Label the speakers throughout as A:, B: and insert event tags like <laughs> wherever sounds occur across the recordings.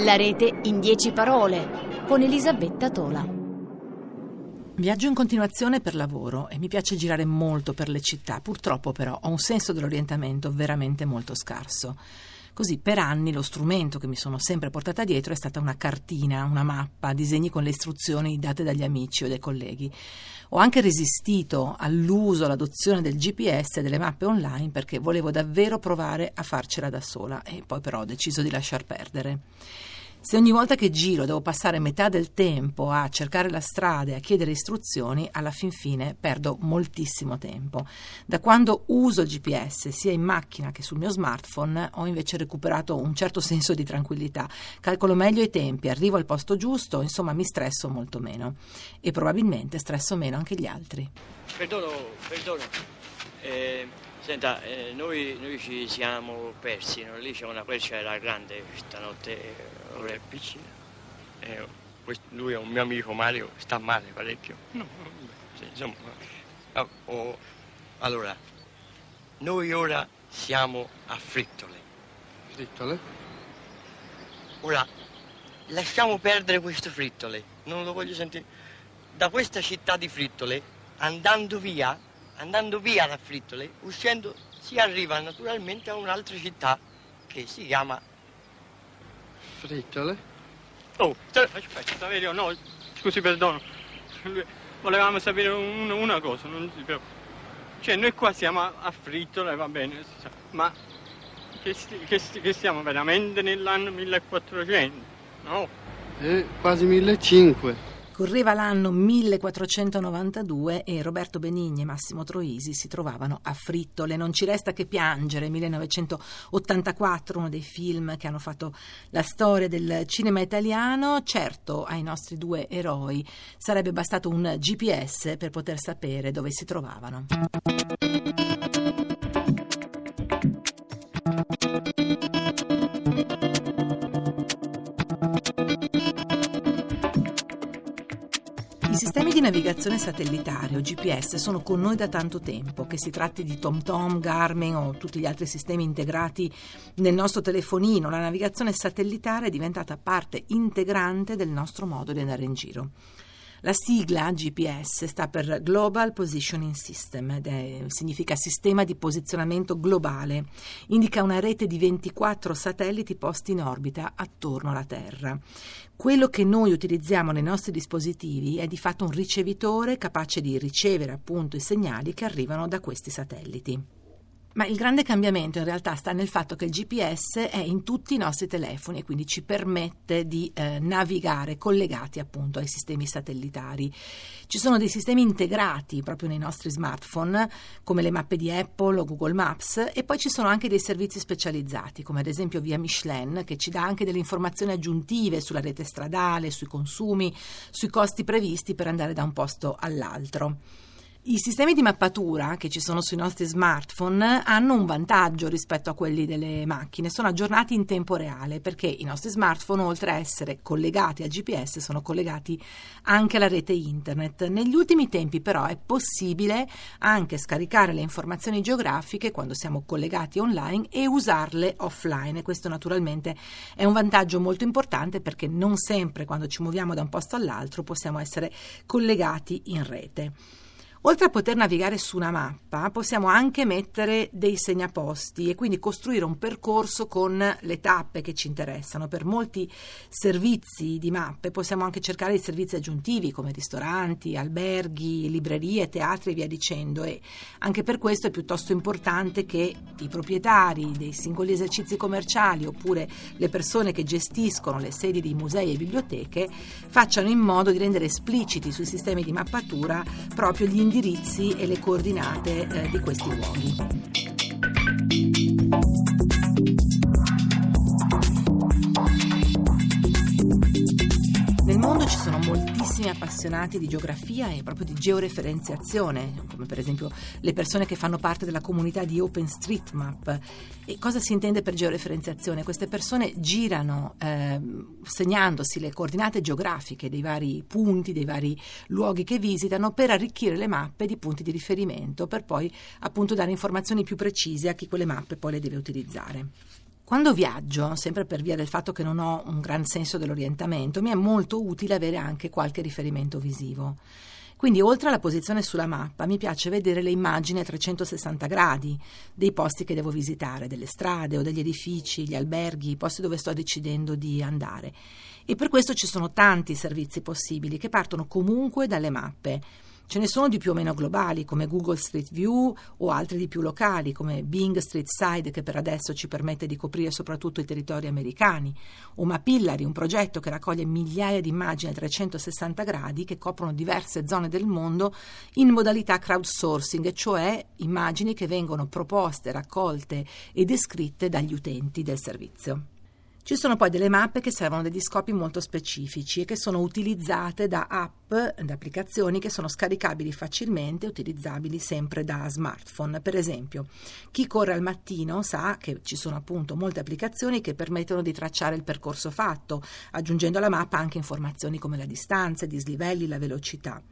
A: La rete in dieci parole con Elisabetta Tola.
B: Viaggio in continuazione per lavoro e mi piace girare molto per le città. Purtroppo però ho un senso dell'orientamento veramente molto scarso. Così per anni lo strumento che mi sono sempre portata dietro è stata una cartina, una mappa, disegni con le istruzioni date dagli amici o dai colleghi. Ho anche resistito all'uso, all'adozione del GPS e delle mappe online perché volevo davvero provare a farcela da sola e poi però ho deciso di lasciar perdere. Se ogni volta che giro devo passare metà del tempo a cercare la strada e a chiedere istruzioni, alla fin fine perdo moltissimo tempo. Da quando uso il GPS sia in macchina che sul mio smartphone ho invece recuperato un certo senso di tranquillità. Calcolo meglio i tempi, arrivo al posto giusto, insomma mi stresso molto meno e probabilmente stresso meno anche gli altri.
C: Perdono, perdono. Eh, senta, eh, noi, noi, ci siamo persi, no? lì c'è una quercia era grande stanotte ora è piccina. Eh, questo, lui è un mio amico Mario, sta male parecchio. No, <laughs> sì, insomma, oh, allora, noi ora siamo a Frittole.
D: Frittole?
C: Ora, lasciamo perdere questo Frittole, non lo voglio sentire. Da questa città di Frittole, andando via, andando via da Frittole, uscendo, si arriva naturalmente a un'altra città che si chiama
D: Frittole?
C: Oh, aspetta, Saverio, no, scusi, perdono. Volevamo sapere un, una cosa, non si preoccupi. Cioè, noi qua siamo a, a Frittole, va bene, ma che, che, che stiamo veramente nell'anno 1400, no?
D: Eh, quasi 1500.
B: Correva l'anno 1492 e Roberto Benigni e Massimo Troisi si trovavano a Frittole. Non ci resta che piangere. 1984, uno dei film che hanno fatto la storia del cinema italiano. Certo, ai nostri due eroi sarebbe bastato un GPS per poter sapere dove si trovavano. Sistemi di navigazione satellitare o GPS sono con noi da tanto tempo, che si tratti di TomTom, Garmin o tutti gli altri sistemi integrati nel nostro telefonino. La navigazione satellitare è diventata parte integrante del nostro modo di andare in giro. La sigla GPS sta per Global Positioning System, è, significa sistema di posizionamento globale, indica una rete di 24 satelliti posti in orbita attorno alla Terra. Quello che noi utilizziamo nei nostri dispositivi è di fatto un ricevitore capace di ricevere appunto i segnali che arrivano da questi satelliti. Ma il grande cambiamento in realtà sta nel fatto che il GPS è in tutti i nostri telefoni e quindi ci permette di eh, navigare collegati appunto ai sistemi satellitari. Ci sono dei sistemi integrati proprio nei nostri smartphone, come le mappe di Apple o Google Maps, e poi ci sono anche dei servizi specializzati, come ad esempio via Michelin, che ci dà anche delle informazioni aggiuntive sulla rete stradale, sui consumi, sui costi previsti per andare da un posto all'altro. I sistemi di mappatura che ci sono sui nostri smartphone hanno un vantaggio rispetto a quelli delle macchine, sono aggiornati in tempo reale perché i nostri smartphone oltre a essere collegati al GPS sono collegati anche alla rete internet. Negli ultimi tempi però è possibile anche scaricare le informazioni geografiche quando siamo collegati online e usarle offline questo naturalmente è un vantaggio molto importante perché non sempre quando ci muoviamo da un posto all'altro possiamo essere collegati in rete. Oltre a poter navigare su una mappa, possiamo anche mettere dei segnaposti e quindi costruire un percorso con le tappe che ci interessano. Per molti servizi di mappe possiamo anche cercare dei servizi aggiuntivi come ristoranti, alberghi, librerie, teatri e via dicendo e anche per questo è piuttosto importante che i proprietari dei singoli esercizi commerciali oppure le persone che gestiscono le sedi di musei e biblioteche facciano in modo di rendere espliciti sui sistemi di mappatura proprio gli indirizzi e le coordinate eh, di questi luoghi. Sono moltissimi appassionati di geografia e proprio di georeferenziazione, come per esempio le persone che fanno parte della comunità di OpenStreetMap. E cosa si intende per georeferenziazione? Queste persone girano eh, segnandosi le coordinate geografiche dei vari punti, dei vari luoghi che visitano per arricchire le mappe di punti di riferimento, per poi appunto dare informazioni più precise a chi quelle mappe poi le deve utilizzare. Quando viaggio, sempre per via del fatto che non ho un gran senso dell'orientamento, mi è molto utile avere anche qualche riferimento visivo. Quindi, oltre alla posizione sulla mappa, mi piace vedere le immagini a 360 gradi dei posti che devo visitare, delle strade o degli edifici, gli alberghi, i posti dove sto decidendo di andare. E per questo ci sono tanti servizi possibili che partono comunque dalle mappe. Ce ne sono di più o meno globali come Google Street View o altri di più locali come Bing Street Side che per adesso ci permette di coprire soprattutto i territori americani o Mapillary, un progetto che raccoglie migliaia di immagini a 360 gradi che coprono diverse zone del mondo in modalità crowdsourcing, cioè immagini che vengono proposte, raccolte e descritte dagli utenti del servizio. Ci sono poi delle mappe che servono degli scopi molto specifici e che sono utilizzate da app, da applicazioni che sono scaricabili facilmente e utilizzabili sempre da smartphone. Per esempio, chi corre al mattino sa che ci sono appunto molte applicazioni che permettono di tracciare il percorso fatto, aggiungendo alla mappa anche informazioni come la distanza, i dislivelli, la velocità.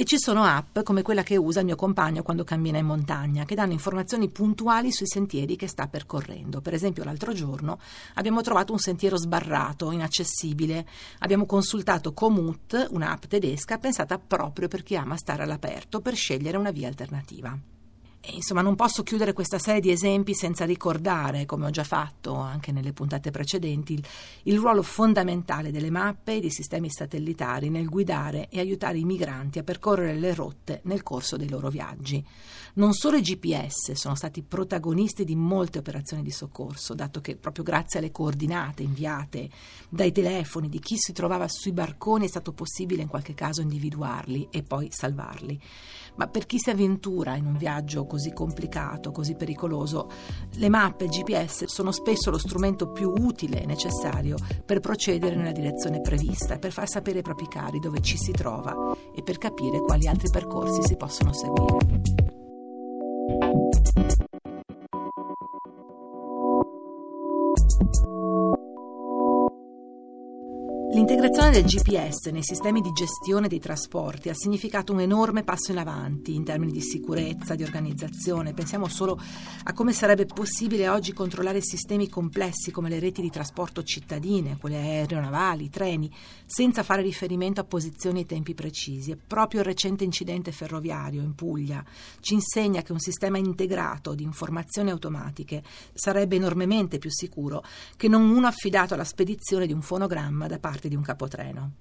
B: E ci sono app come quella che usa il mio compagno quando cammina in montagna, che danno informazioni puntuali sui sentieri che sta percorrendo. Per esempio, l'altro giorno abbiamo trovato un sentiero sbarrato, inaccessibile. Abbiamo consultato Komoot, un'app tedesca pensata proprio per chi ama stare all'aperto, per scegliere una via alternativa. Insomma, non posso chiudere questa serie di esempi senza ricordare, come ho già fatto anche nelle puntate precedenti, il, il, ruolo fondamentale delle mappe e dei sistemi satellitari nel guidare e aiutare i migranti a percorrere le rotte nel corso dei loro viaggi. Non solo i GPS sono stati protagonisti di molte operazioni di soccorso, dato che proprio grazie alle coordinate inviate dai telefoni di chi si trovava sui barconi è stato possibile in qualche caso individuarli e poi salvarli. Ma per chi si avventura in un viaggio così complicato, così pericoloso, le mappe GPS sono spesso lo strumento più utile e necessario per procedere nella direzione prevista, per far sapere ai propri cari dove ci si trova e per capire quali altri percorsi si possono seguire. L'integrazione del GPS nei sistemi di gestione dei trasporti ha significato un enorme passo in avanti in termini di sicurezza, di organizzazione. Pensiamo solo a come sarebbe possibile oggi controllare sistemi complessi come le reti di trasporto cittadine, quelle aeronavali, treni, senza fare riferimento a posizioni e tempi precisi. E proprio il recente incidente ferroviario in Puglia ci insegna che un sistema integrato di informazioni automatiche sarebbe enormemente più sicuro che non uno affidato alla spedizione di un fonogramma da parte di un capotreno.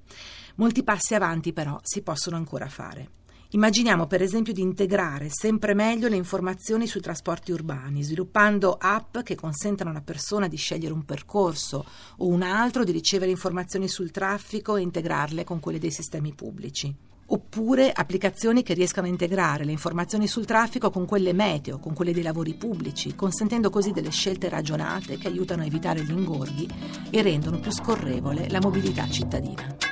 B: Molti passi avanti però si possono ancora fare. Immaginiamo per esempio di integrare sempre meglio le informazioni sui trasporti urbani, sviluppando app che consentano a una persona di scegliere un percorso o un altro di ricevere informazioni sul traffico e integrarle con quelle dei sistemi pubblici oppure applicazioni che riescano a integrare le informazioni sul traffico con quelle meteo, con quelle dei lavori pubblici, consentendo così delle scelte ragionate che aiutano a evitare gli ingorghi e rendono più scorrevole la mobilità cittadina.